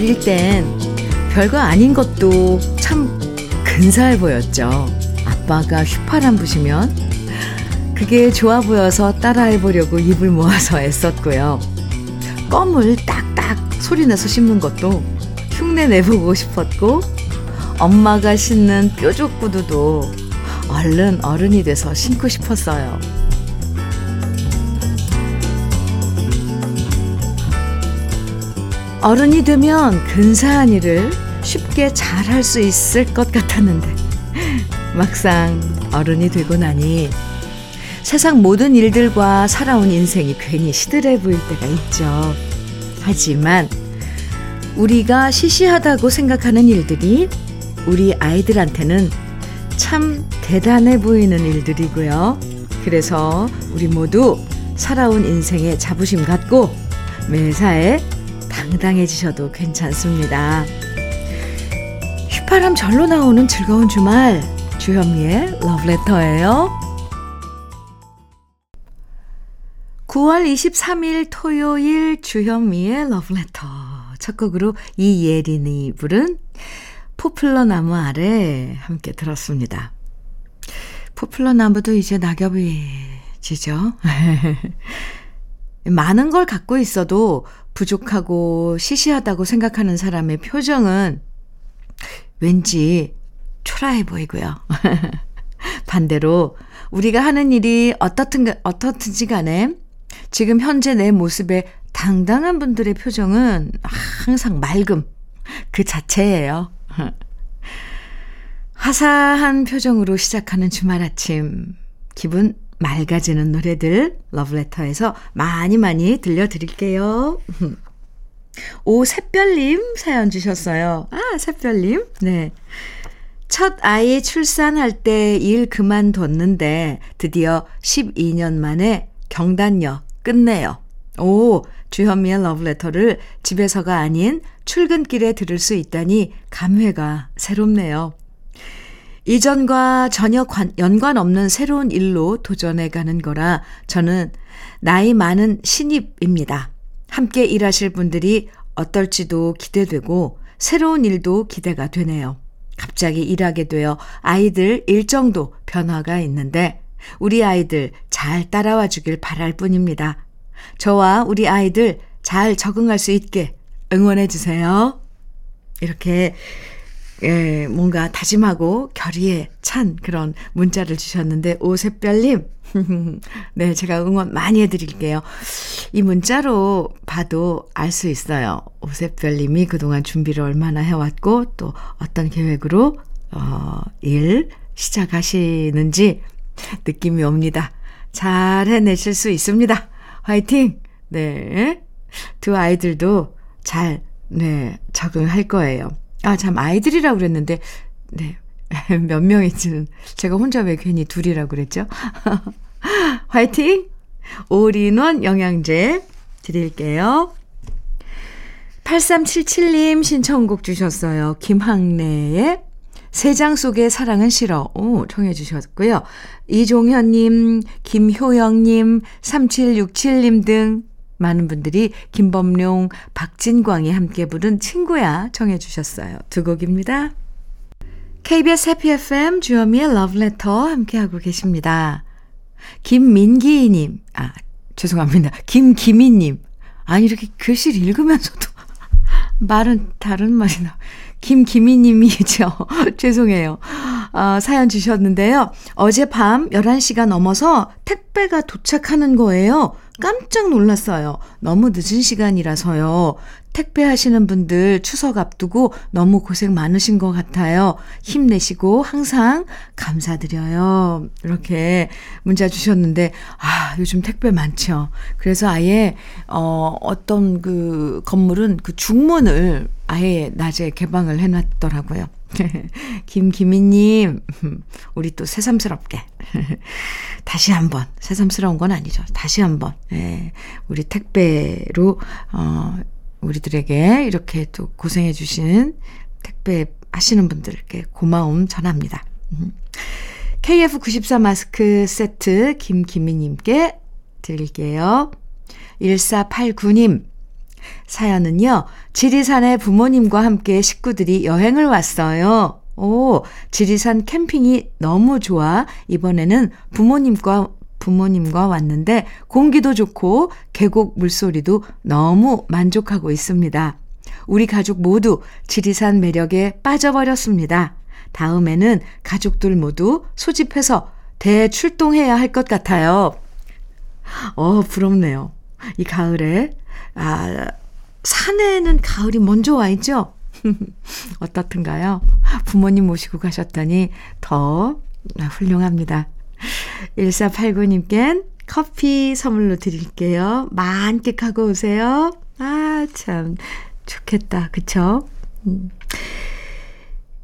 어릴 땐 별거 아닌 것도 참 근사해 보였죠. 아빠가 휘파람 부시면 그게 좋아 보여서 따라해 보려고 입을 모아서 애썼고요. 껌을 딱딱 소리내서 씹는 것도 흉내 내보고 싶었고 엄마가 신는 뾰족 구두도 얼른 어른이 돼서 신고 싶었어요. 어른이 되면 근사한 일을 쉽게 잘 할 수 있을 것 같았는데 막상 어른이 되고 나니 세상 모든 일들과 살아온 인생이 괜히 시들해 보일 때가 있죠. 하지만 우리가 시시하다고 생각하는 일들이 우리 아이들한테는 참 대단해 보이는 일들이고요. 그래서 우리 모두 살아온 인생에 자부심 갖고 매사에 당당해지셔도 괜찮습니다. 휘파람 절로 나오는 즐거운 주말 주현미의 러브레터예요. 9월 23일 토요일 주현미의 러브레터 첫 곡으로 이예린이 부른 포플러 나무 아래 함께 들었습니다. 포플러 나무도 이제 낙엽이 지죠. 많은 걸 갖고 있어도 부족하고 시시하다고 생각하는 사람의 표정은 왠지 초라해 보이고요. 반대로 우리가 하는 일이 어떻든, 어떻든지 간에 지금 현재 내 모습에 당당한 분들의 표정은 항상 맑음 그 자체예요. 화사한 표정으로 시작하는 주말 아침 기분 맑아지는 노래들 러브레터에서 많이 많이 들려드릴게요. 오 샛별님 사연 주셨어요. 아 샛별님 네. 첫 아이 출산할 때 일 그만뒀는데 드디어 12년 만에 경단녀 끝내요. 오, 주현미의 러브레터를 집에서가 아닌 출근길에 들을 수 있다니 감회가 새롭네요. 이전과 전혀 관, 연관 없는 새로운 일로 도전해 가는 거라 저는 나이 많은 신입입니다. 함께 일하실 분들이 어떨지도 기대되고 새로운 일도 기대가 되네요. 갑자기 일하게 되어 아이들 일정도 변화가 있는데 우리 아이들 잘 따라와 주길 바랄 뿐입니다. 저와 우리 아이들 잘 적응할 수 있게 응원해 주세요. 이렇게 예, 뭔가 다짐하고 결의에 찬 그런 문자를 주셨는데 오샛별님 네, 제가 응원 많이 해드릴게요. 이 문자로 봐도 알 수 있어요. 오셉별님이 그동안 준비를 얼마나 해왔고, 또 어떤 계획으로, 어, 일 시작하시는지 느낌이 옵니다. 잘 해내실 수 있습니다. 화이팅! 네. 두 아이들도 잘, 네, 적응할 거예요. 아, 참, 아이들이라고 그랬는데, 네. 몇 명인지는 제가 혼자 왜 괜히 둘이라고 그랬죠? 화이팅! 올인원 영양제 드릴게요. 8377님 신청곡 주셨어요. 김학래의 세장 속의 사랑은 싫어. 오, 청해 주셨고요. 이종현님, 김효영님, 3767님 등 많은 분들이 김범룡, 박진광이 함께 부른 친구야 청해 주셨어요. 두 곡입니다. KBS 해피 FM 주현미의 러브레터 함께하고 계십니다. 김민기님, 아, 죄송합니다. 김기민님. 아니, 이렇게 글씨를 읽으면서도 말은 다른 말이 나. 김기민님이죠. 죄송해요. 아, 사연 주셨는데요. 어젯밤 11시가 넘어서 택배가 도착하는 거예요. 깜짝 놀랐어요. 너무 늦은 시간이라서요. 택배 하시는 분들 추석 앞두고 너무 고생 많으신 것 같아요. 힘내시고 항상 감사드려요. 이렇게 문자 주셨는데, 아, 요즘 택배 많죠. 그래서 아예, 어, 어떤 그 건물은 그 중문을 아예 낮에 개방을 해놨더라고요. 김기민님, 우리 또 새삼스럽게. 다시 한 번, 새삼스러운 건 아니죠. 다시 한 번, 예, 우리 택배로, 어, 우리들에게 이렇게 또 고생해주신 택배 하시는 분들께 고마움 전합니다. KF94 마스크 세트 김기민님께 드릴게요. 1489님, 사연은요, 지리산에 부모님과 함께 식구들이 여행을 왔어요. 오, 지리산 캠핑이 너무 좋아. 이번에는 부모님과, 부모님과 왔는데 공기도 좋고 계곡 물소리도 너무 만족하고 있습니다. 우리 가족 모두 지리산 매력에 빠져버렸습니다. 다음에는 가족들 모두 소집해서 대출동해야 할 것 같아요. 어, 부럽네요. 이 가을에, 아, 산에는 가을이 먼저 와 있죠? 어떻든가요? 부모님 모시고 가셨더니 더 훌륭합니다. 1489님껜 커피 선물로 드릴게요. 만끽하고 오세요. 아, 참, 좋겠다. 그쵸?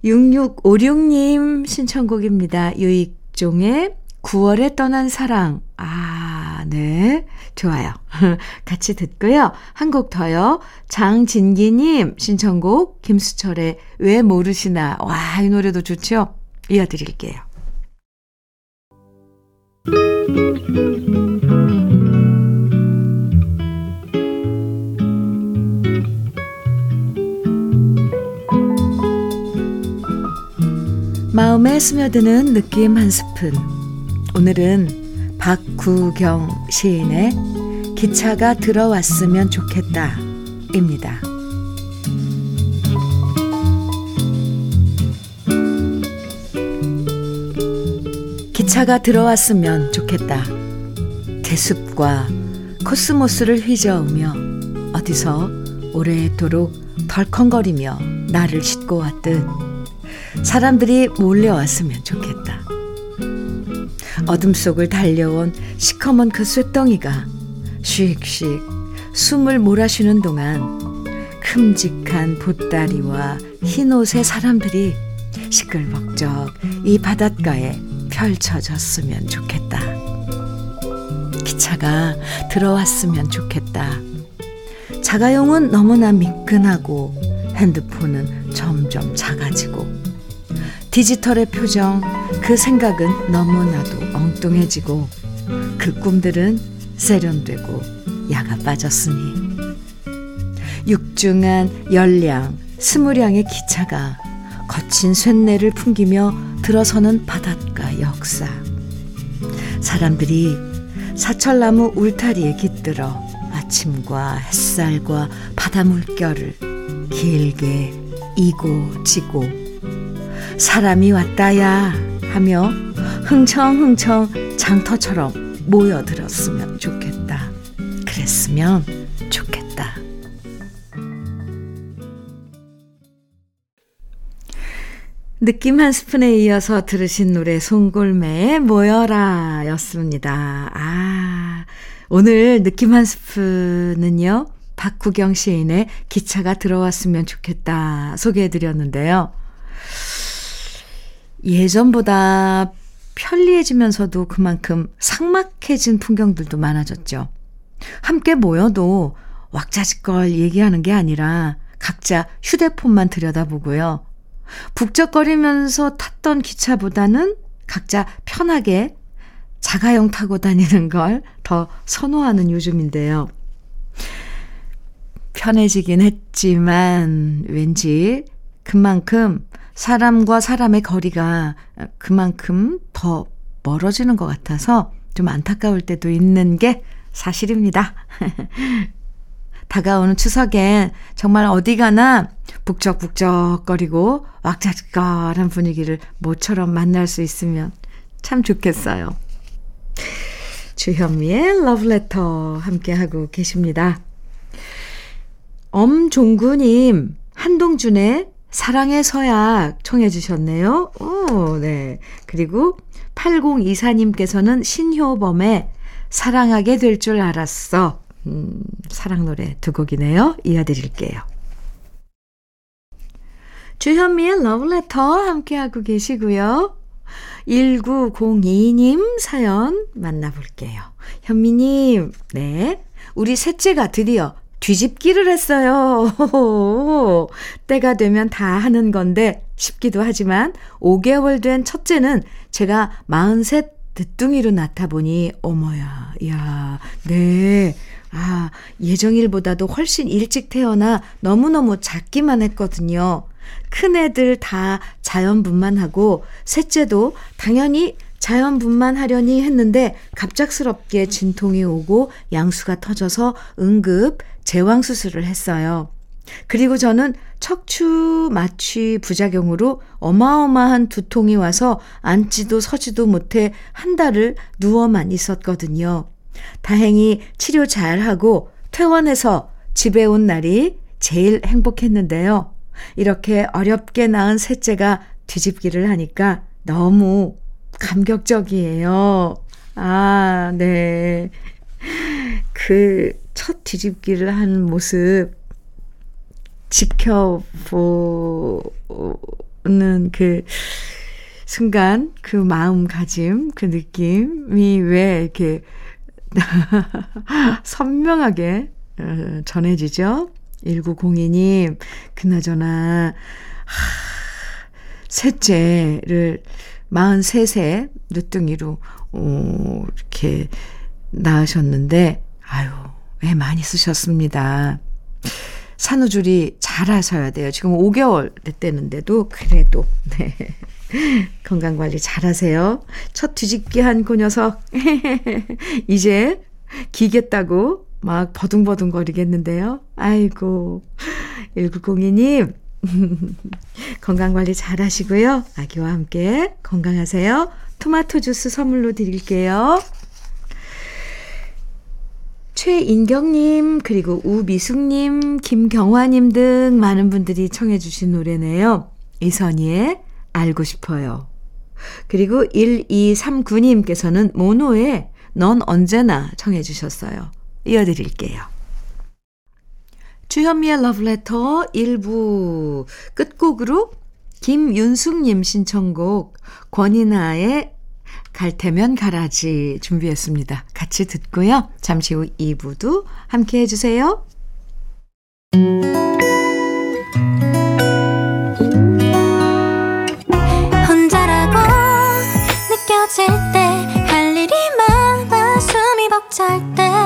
6656님 신청곡입니다. 유익종의 9월에 떠난 사랑. 아, 네. 좋아요. 같이 듣고요. 한 곡 더요. 장진기님 신청곡 김수철의 왜 모르시나. 와, 이 노래도 좋죠? 이어드릴게요. 마음에 스며드는 느낌 한 스푼. 오늘은 박구경 시인의 기차가 들어왔으면 좋겠다. 입니다. 기차가 들어왔으면 좋겠다. 대숲과 코스모스를 휘저으며 어디서 오래도록 덜컹거리며 나를 싣고 왔듯 사람들이 몰려왔으면 좋겠다. 어둠 속을 달려온 시커먼 그 쇳덩이가 씩씩 숨을 몰아쉬는 동안 큼직한 보따리와 흰옷의 사람들이 시끌벅적 이 바닷가에 펼쳐졌으면 좋겠다. 기차가 들어왔으면 좋겠다. 자가용은 너무나 미끈하고 핸드폰은 점점 작아지고 디지털의 표정, 그 생각은 너무나도 엉뚱해지고 그 꿈들은 세련되고 야가 빠졌으니 육중한 열량, 스무량의 기차가 거친 쇳내를 풍기며 들어서는 바닷가 역사. 사람들이 사철나무 울타리에 깃들어 아침과 햇살과 바다 물결을 길게 이고 지고 사람이 왔다야 하며 흥청흥청 장터처럼 모여들었으면 좋겠다. 그랬으면 좋겠다. 느낌 한 스푼에 이어서 들으신 노래 송골매의 모여라 였습니다. 아, 오늘 느낌 한 스푼은요, 박구경 시인의 기차가 들어왔으면 좋겠다 소개해 드렸는데요. 예전보다 편리해지면서도 그만큼 삭막해진 풍경들도 많아졌죠. 함께 모여도 왁자지껄 얘기하는 게 아니라 각자 휴대폰만 들여다보고요. 북적거리면서 탔던 기차보다는 각자 편하게 자가용 타고 다니는 걸 더 선호하는 요즘인데요. 편해지긴 했지만 왠지 그만큼 사람과 사람의 거리가 그만큼 더 멀어지는 것 같아서 좀 안타까울 때도 있는 게 사실입니다. 다가오는 추석엔 정말 어디 가나 북적북적거리고 왁자지껄한 분위기를 모처럼 만날 수 있으면 참 좋겠어요. 주현미의 러브레터 함께하고 계십니다. 엄종구님, 한동준의 사랑의 서약 청해 주셨네요. 오, 네. 그리고 8024님께서는 신효범의 사랑하게 될 줄 알았어. 음, 사랑 노래 두 곡이네요. 이어드릴게요. 주현미의 러브레터 함께하고 계시고요. 1902님 사연 만나볼게요. 현미님, 네. 우리 셋째가 드디어 뒤집기를 했어요. 때가 되면 다 하는 건데 싶기도 하지만 5개월 된 첫째는 제가 43 늦둥이로 낳다 보니 어머야, 야, 네. 아, 예정일보다도 훨씬 일찍 태어나 너무너무 작기만 했거든요. 큰애들 다 자연분만하고 셋째도 당연히 자연분만 하려니 했는데 갑작스럽게 진통이 오고 양수가 터져서 응급 제왕수술을 했어요. 그리고 저는 척추 마취 부작용으로 어마어마한 두통이 와서 앉지도 서지도 못해 한 달을 누워만 있었거든요. 다행히 치료 잘 하고 퇴원해서 집에 온 날이 제일 행복했는데요. 이렇게 어렵게 낳은 셋째가 뒤집기를 하니까 너무 감격적이에요. 아, 네. 그 첫 뒤집기를 한 모습 지켜보는 그 순간 그 마음가짐, 그 느낌이 왜 이렇게 선명하게 어, 전해지죠? 1902님, 그나저나, 하, 셋째를 43세 늦둥이로, 어, 이렇게 낳으셨는데, 아유, 애 많이 쓰셨습니다. 산후줄이 잘 하셔야 돼요. 지금 5개월 됐대는데도 그래도 네. 건강 관리 잘 하세요. 첫 뒤집기 한 그 녀석 이제 기겠다고 막 버둥버둥 거리겠는데요. 아이고 1902님 건강 관리 잘 하시고요. 아기와 함께 건강하세요. 토마토 주스 선물로 드릴게요. 최인경님, 그리고 우미숙님, 김경화님 등 많은 분들이 청해주신 노래네요. 이선희의 알고 싶어요. 그리고 1239님께서는 모노의 넌 언제나 청해주셨어요. 이어드릴게요. 주현미의 러브레터 1부 끝곡으로 김윤숙님 신청곡 권이나의 갈 테면 가라지 준비했습니다. 같이 듣고요. 잠시 후 2부도 함께 해주세요. 혼자라고 느껴질 때 할 일이 많아 숨이 벅찰 때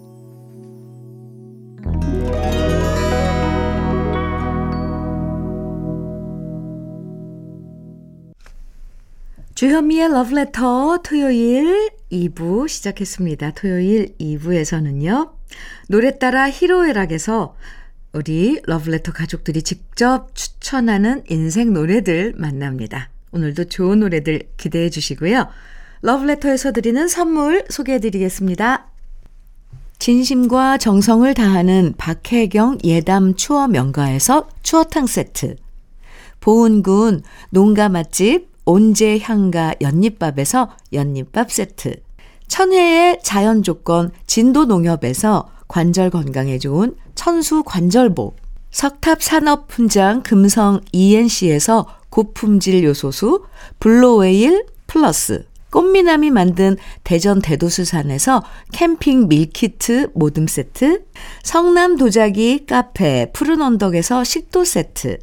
주현미의 Letter 토요일 2부 시작했습니다. 토요일 2부에서는요. 노래 따라 히로애락에서 우리 러브레터 가족들이 직접 추천하는 인생 노래들 만납니다. 오늘도 좋은 노래들 기대해 주시고요. 러브레터에서 드리는 선물 소개해 드리겠습니다. 진심과 정성을 다하는 박혜경 예담 추어 명가에서 추어탕 세트. 보은군 농가 맛집 온재 향가 연잎밥에서 연잎밥 세트. 천혜의 자연 조건 진도 농협에서 관절 건강에 좋은 천수 관절보. 석탑 산업 훈장 금성 ENC에서 고품질 요소수 블로웨일 플러스. 꽃미남이 만든 대전 대도수산에서 캠핑 밀키트 모듬 세트, 성남 도자기 카페 푸른 언덕에서 식도 세트,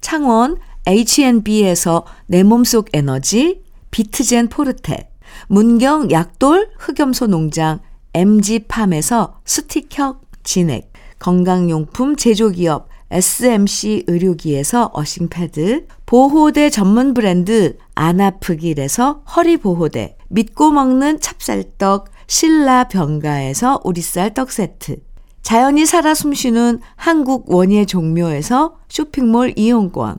창원 H&B에서 내 몸속 에너지 비트젠 포르테, 문경 약돌 흑염소 농장 MG팜에서 스틱형 진액, 건강용품 제조기업 SMC 의료기에서 어싱패드, 보호대 전문 브랜드 안아프길에서 허리보호대, 믿고 먹는 찹쌀떡 신라 병가에서 우리쌀 떡 세트, 자연이 살아 숨쉬는 한국 원예 종묘에서 쇼핑몰 이용권,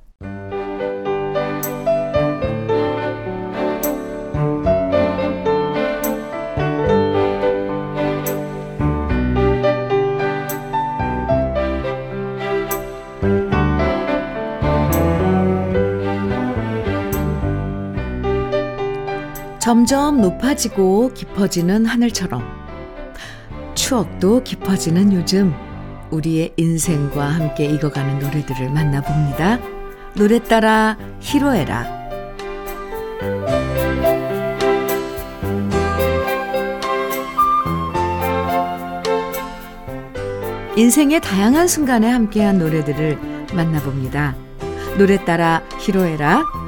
점점 높아지고 깊어지는 하늘처럼 추억도 깊어지는 요즘 우리의 인생과 함께 익어가는 노래들을 만나봅니다. 노래 따라 히로에라 인생의 다양한 순간에 함께한 노래들을 만나봅니다. 노래 따라 히로에라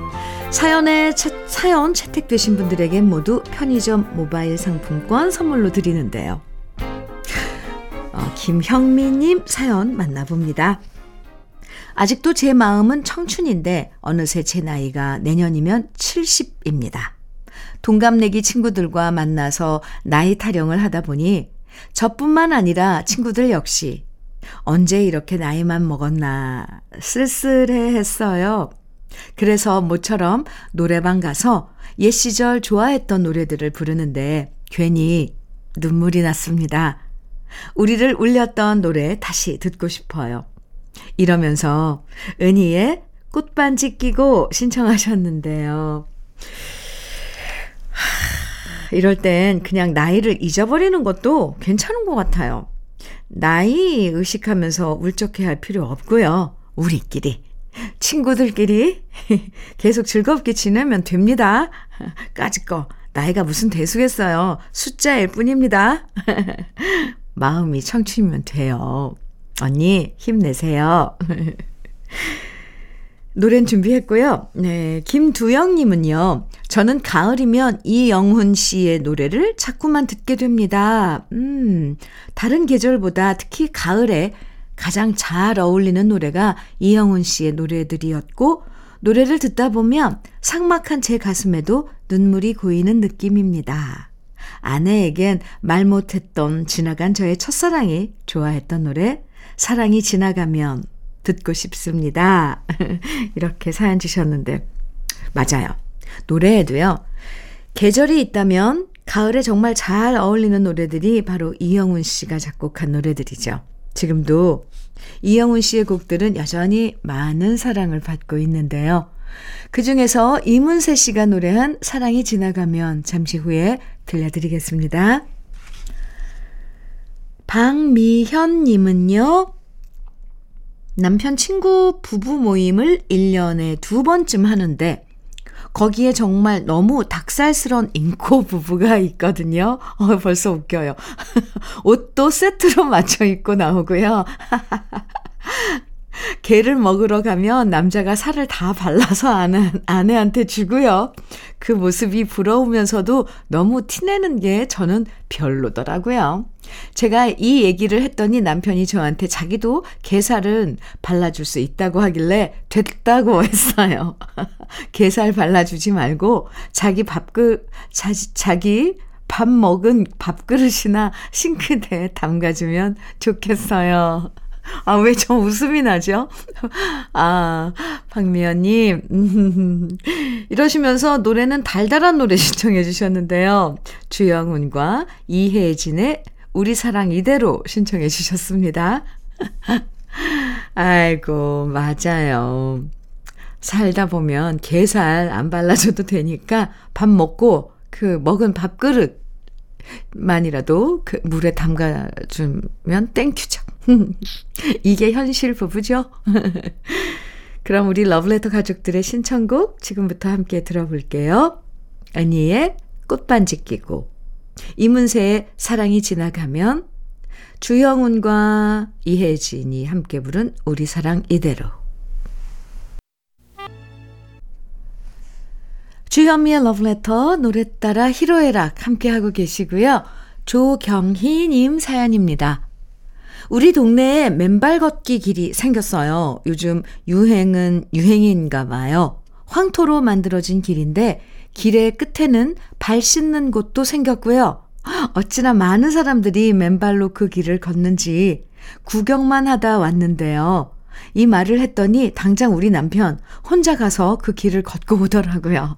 사연에 채, 사연 채택되신 분들에게 모두 편의점 모바일 상품권 선물로 드리는데요. 어, 김형미님 사연 만나봅니다. 아직도 제 마음은 청춘인데 어느새 제 나이가 내년이면 70입니다. 동갑내기 친구들과 만나서 나이 타령을 하다 보니 저뿐만 아니라 친구들 역시 언제 이렇게 나이만 먹었나 쓸쓸해 했어요. 그래서 모처럼 노래방 가서 옛 시절 좋아했던 노래들을 부르는데 괜히 눈물이 났습니다. 우리를 울렸던 노래 다시 듣고 싶어요. 이러면서 은희의 꽃반지 끼고 신청하셨는데요. 이럴 땐 그냥 나이를 잊어버리는 것도 괜찮은 것 같아요. 나이 의식하면서 울적해 할 필요 없고요. 우리끼리 친구들끼리 계속 즐겁게 지내면 됩니다. 까짓 거 나이가 무슨 대수겠어요. 숫자일 뿐입니다. 마음이 청춘이면 돼요. 언니 힘내세요. 노래는 준비했고요. 네, 김두영님은요. 저는 가을이면 이영훈 씨의 노래를 자꾸만 듣게 됩니다. 음, 다른 계절보다 특히 가을에 가장 잘 어울리는 노래가 이영훈 씨의 노래들이었고, 노래를 듣다 보면 상막한 제 가슴에도 눈물이 고이는 느낌입니다. 아내에겐 말 못했던 지나간 저의 첫사랑이 좋아했던 노래, 사랑이 지나가면 듣고 싶습니다. 이렇게 사연 주셨는데, 맞아요. 노래에도요, 계절이 있다면 가을에 정말 잘 어울리는 노래들이 바로 이영훈 씨가 작곡한 노래들이죠. 지금도 이영훈 씨의 곡들은 여전히 많은 사랑을 받고 있는데요. 그 중에서 이문세 씨가 노래한 사랑이 지나가면 잠시 후에 들려드리겠습니다. 박미현님은요, 남편 친구 부부 모임을 1년에 두 번쯤 하는데, 거기에 정말 너무 닭살스런 인코 부부가 있거든요. 어, 벌써 웃겨요. 옷도 세트로 맞춰 입고 나오고요. 개를 먹으러 가면 남자가 살을 다 발라서 아내, 아내한테 주고요. 그 모습이 부러우면서도 너무 티내는 게 저는 별로더라고요. 제가 이 얘기를 했더니 남편이 저한테 자기도 게살은 발라줄 수 있다고 하길래 됐다고 했어요. 게살 발라주지 말고 자기 밥그, 자, 자기 밥 먹은 밥그릇이나 싱크대에 담가주면 좋겠어요. 아, 왜 저 웃음이 나죠? 아, 박미연님, 음, 이러시면서 노래는 달달한 노래 신청해 주셨는데요. 주영훈과 이혜진의 우리 사랑 이대로 신청해 주셨습니다. 아이고, 맞아요. 살다 보면 게살 안 발라줘도 되니까 밥 먹고 그 먹은 밥그릇 만이라도 그 물에 담가주면 thank you죠. 이게 현실 부부죠. 그럼 우리 러브레터 가족들의 신청곡 지금부터 함께 들어볼게요. 은희의 꽃반지 끼고 이문세의 사랑이 지나가면 주영훈과 이혜진이 함께 부른 우리 사랑 이대로 주현미의 러브레터 노래 따라 히로에락 함께하고 계시고요. 조경희님 사연입니다. 우리 동네에 맨발 걷기 길이 생겼어요. 요즘 유행은 유행인가 봐요. 황토로 만들어진 길인데 길의 끝에는 발 씻는 곳도 생겼고요. 어찌나 많은 사람들이 맨발로 그 길을 걷는지 구경만 하다 왔는데요. 이 말을 했더니 당장 우리 남편 혼자 가서 그 길을 걷고 오더라고요.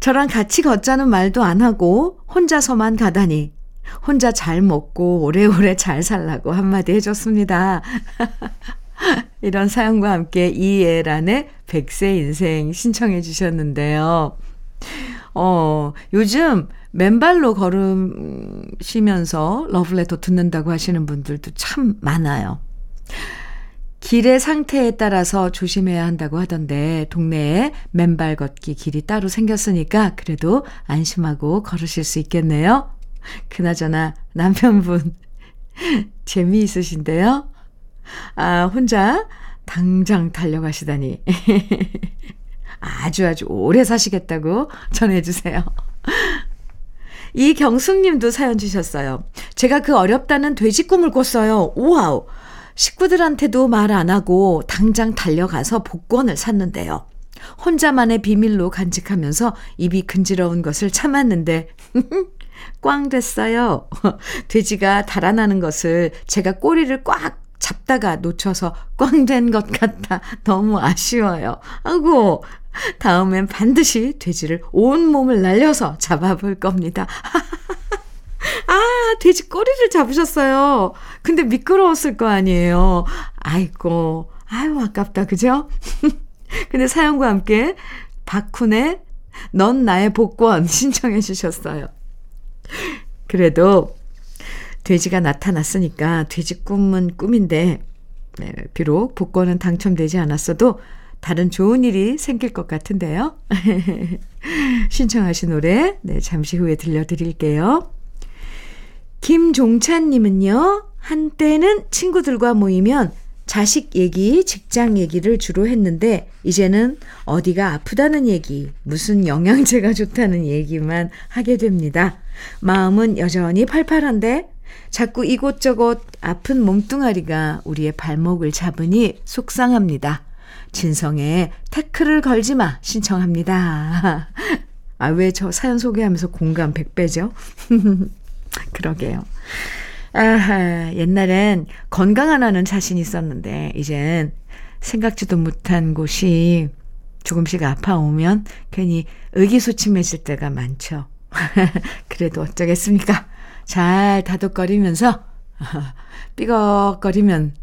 저랑 같이 걷자는 말도 안 하고 혼자서만 가다니 혼자 잘 먹고 오래오래 잘 살라고 한마디 해줬습니다. 이런 사연과 함께 이예란의 백세 인생 신청해 주셨는데요. 어, 요즘 맨발로 걸으시면서 러브레터 듣는다고 하시는 분들도 참 많아요. 길의 상태에 따라서 조심해야 한다고 하던데 동네에 맨발 걷기 길이 따로 생겼으니까 그래도 안심하고 걸으실 수 있겠네요. 그나저나 남편분 재미있으신데요. 아, 혼자 당장 달려가시다니. 아주 아주 오래 사시겠다고 전해주세요. 이경숙 님도 사연 주셨어요. 제가 그 어렵다는 돼지 꿈을 꿨어요. 우와우. 식구들한테도 말 안 하고 당장 달려가서 복권을 샀는데요. 혼자만의 비밀로 간직하면서 입이 근지러운 것을 참았는데 꽝 됐어요. 돼지가 달아나는 것을 제가 꼬리를 꽉 잡다가 놓쳐서 꽝 된 것 같아 너무 아쉬워요. 아고 다음엔 반드시 돼지를 온 몸을 날려서 잡아볼 겁니다. 아, 돼지 꼬리를 잡으셨어요. 근데 미끄러웠을 거 아니에요. 아이고, 아유, 아깝다, 그죠? 근데 사연과 함께 박훈의 넌 나의 복권 신청해 주셨어요. 그래도 돼지가 나타났으니까 돼지 꿈은 꿈인데, 네, 비록 복권은 당첨되지 않았어도 다른 좋은 일이 생길 것 같은데요. 신청하신 노래, 네, 잠시 후에 들려드릴게요. 김종찬님은요, 한때는 친구들과 모이면 자식 얘기, 직장 얘기를 주로 했는데, 이제는 어디가 아프다는 얘기, 무슨 영양제가 좋다는 얘기만 하게 됩니다. 마음은 여전히 팔팔한데, 자꾸 이곳저곳 아픈 몸뚱아리가 우리의 발목을 잡으니 속상합니다. 진성의 태클을 걸지 마 신청합니다. 아, 왜 저 사연 소개하면서 공감 100배죠? 그러게요. 아하, 옛날엔 건강 하나는 자신 있었는데, 이젠 생각지도 못한 곳이 조금씩 아파오면 괜히 의기소침해질 때가 많죠. 그래도 어쩌겠습니까? 잘 다독거리면서, 삐걱거리면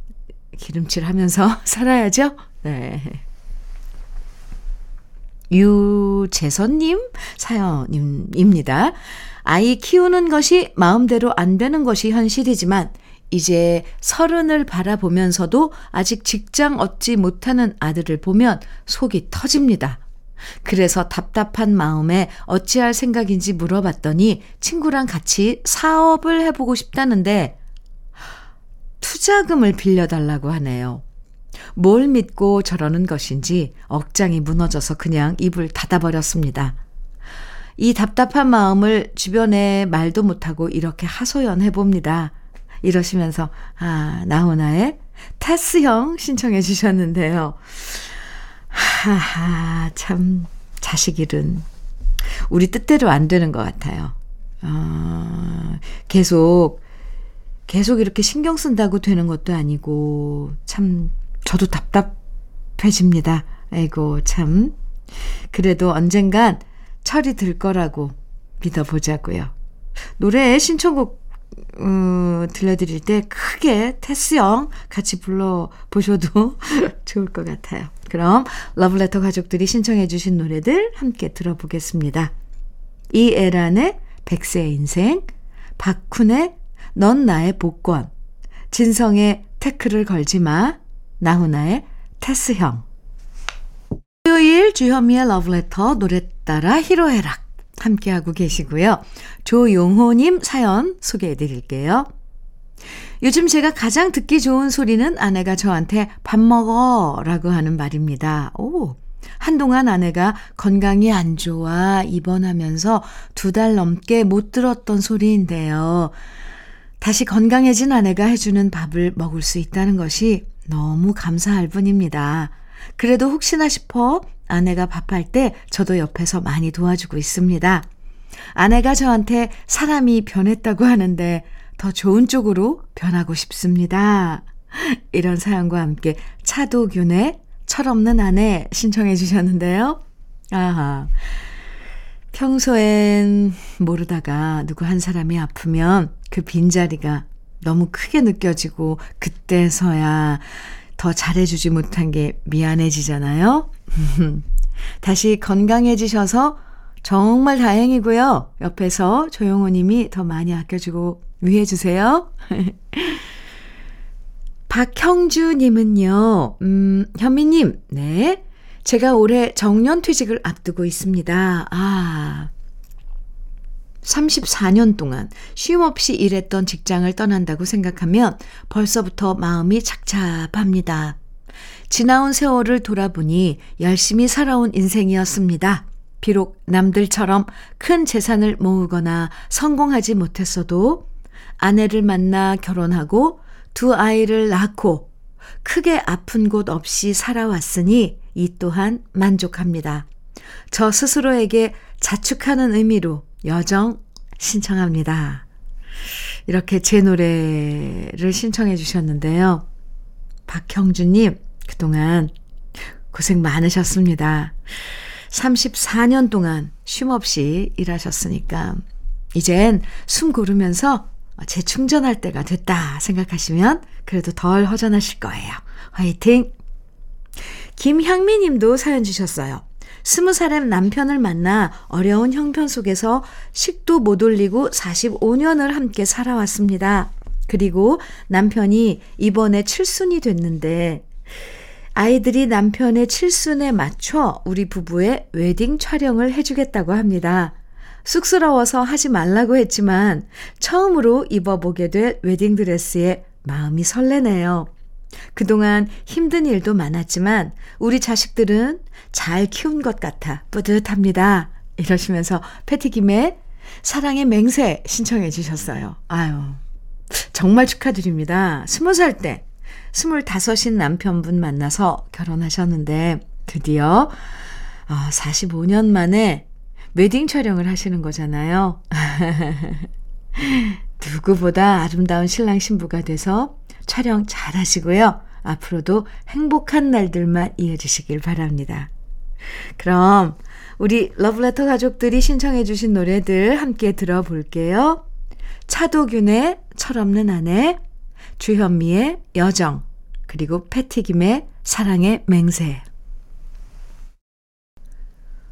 기름칠 하면서 살아야죠? 네. 유재선님 사연입니다. 아이 키우는 것이 마음대로 안 되는 것이 현실이지만 이제 서른을 바라보면서도 아직 직장 얻지 못하는 아들을 보면 속이 터집니다. 그래서 답답한 마음에 어찌할 생각인지 물어봤더니 친구랑 같이 사업을 해보고 싶다는데 투자금을 빌려달라고 하네요. 뭘 믿고 저러는 것인지 억장이 무너져서 그냥 입을 닫아버렸습니다. 이 답답한 마음을 주변에 말도 못하고 이렇게 하소연해 봅니다. 이러시면서, 아, 나훈아의 테스형 신청해 주셨는데요. 하하, 참, 자식 일은 우리 뜻대로 안 되는 것 같아요. 어, 계속, 계속 이렇게 신경 쓴다고 되는 것도 아니고, 참, 저도 답답해집니다. 아이고, 참. 그래도 언젠간 철이 들 거라고 믿어보자고요. 노래 신청곡 음, 들려드릴 때 크게 테스형 같이 불러보셔도 좋을 것 같아요. 그럼 러브레터 가족들이 신청해 주신 노래들 함께 들어보겠습니다. 이에란의 백세 인생, 박훈의 넌 나의 복권, 진성의 태클을 걸지 마, 나훈아의 테스형. 토요일 주현미의 러브레터 노래 따라 히로에락 함께하고 계시고요. 조용호님 사연 소개해 드릴게요. 요즘 제가 가장 듣기 좋은 소리는 아내가 저한테 밥 먹어 라고 하는 말입니다. 오, 한동안 아내가 건강이 안 좋아 입원하면서 두 달 넘게 못 들었던 소리인데요. 다시 건강해진 아내가 해주는 밥을 먹을 수 있다는 것이 너무 감사할 뿐입니다. 그래도 혹시나 싶어 아내가 밥할 때 저도 옆에서 많이 도와주고 있습니다. 아내가 저한테 사람이 변했다고 하는데 더 좋은 쪽으로 변하고 싶습니다. 이런 사연과 함께 차도균의 철없는 아내 신청해 주셨는데요. 아하. 평소엔 모르다가 누구 한 사람이 아프면 그 빈자리가 너무 크게 느껴지고 그때서야 더 잘해주지 못한 게 미안해지잖아요. 다시 건강해지셔서 정말 다행이고요. 옆에서 조용호 님이 더 많이 아껴주고 위해주세요. 박형주 님은요, 음, 현미님, 네. 제가 올해 정년퇴직을 앞두고 있습니다. 아. 34년 동안 쉼 없이 일했던 직장을 떠난다고 생각하면 벌써부터 마음이 착잡합니다. 지나온 세월을 돌아보니 열심히 살아온 인생이었습니다. 비록 남들처럼 큰 재산을 모으거나 성공하지 못했어도 아내를 만나 결혼하고 두 아이를 낳고 크게 아픈 곳 없이 살아왔으니 이 또한 만족합니다. 저 스스로에게 자축하는 의미로 여정 신청합니다. 이렇게 제 노래를 신청해 주셨는데요. 박형주님, 그동안 고생 많으셨습니다. 34년 동안 쉼 없이 일하셨으니까, 이젠 숨 고르면서 재충전할 때가 됐다 생각하시면 그래도 덜 허전하실 거예요. 화이팅! 김향미 님도 사연 주셨어요. 스무 살의 남편을 만나 어려운 형편 속에서 식도 못 올리고 45년을 함께 살아왔습니다. 그리고 남편이 이번에 칠순이 됐는데 아이들이 남편의 칠순에 맞춰 우리 부부의 웨딩 촬영을 해주겠다고 합니다. 쑥스러워서 하지 말라고 했지만 처음으로 입어보게 될 웨딩드레스에 마음이 설레네요. 그동안 힘든 일도 많았지만 우리 자식들은 잘 키운 것 같아 뿌듯합니다. 이러시면서 패티김의 사랑의 맹세 신청해 주셨어요. 아유, 정말 축하드립니다. 스무 살 때, 스물다섯인 남편분 만나서 결혼하셨는데 드디어 45년 아, 만에 웨딩 촬영을 하시는 거잖아요. 누구보다 아름다운 신랑 신부가 돼서 촬영 잘 하시고요. 앞으로도 행복한 날들만 이어지시길 바랍니다. 그럼 우리 러브레터 가족들이 신청해 주신 노래들 함께 들어볼게요. 차도균의 철없는 아내, 주현미의 여정, 그리고 패티김의 사랑의 맹세.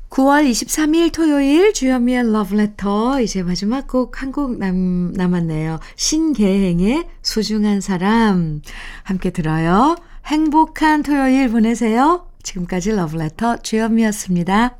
9월 23일 토요일 주현미의 러브레터 이제 마지막 곡 한 곡 남았네요. 신계행의 소중한 사람 함께 들어요. 행복한 토요일 보내세요. 지금까지 러브레터 주현미였습니다.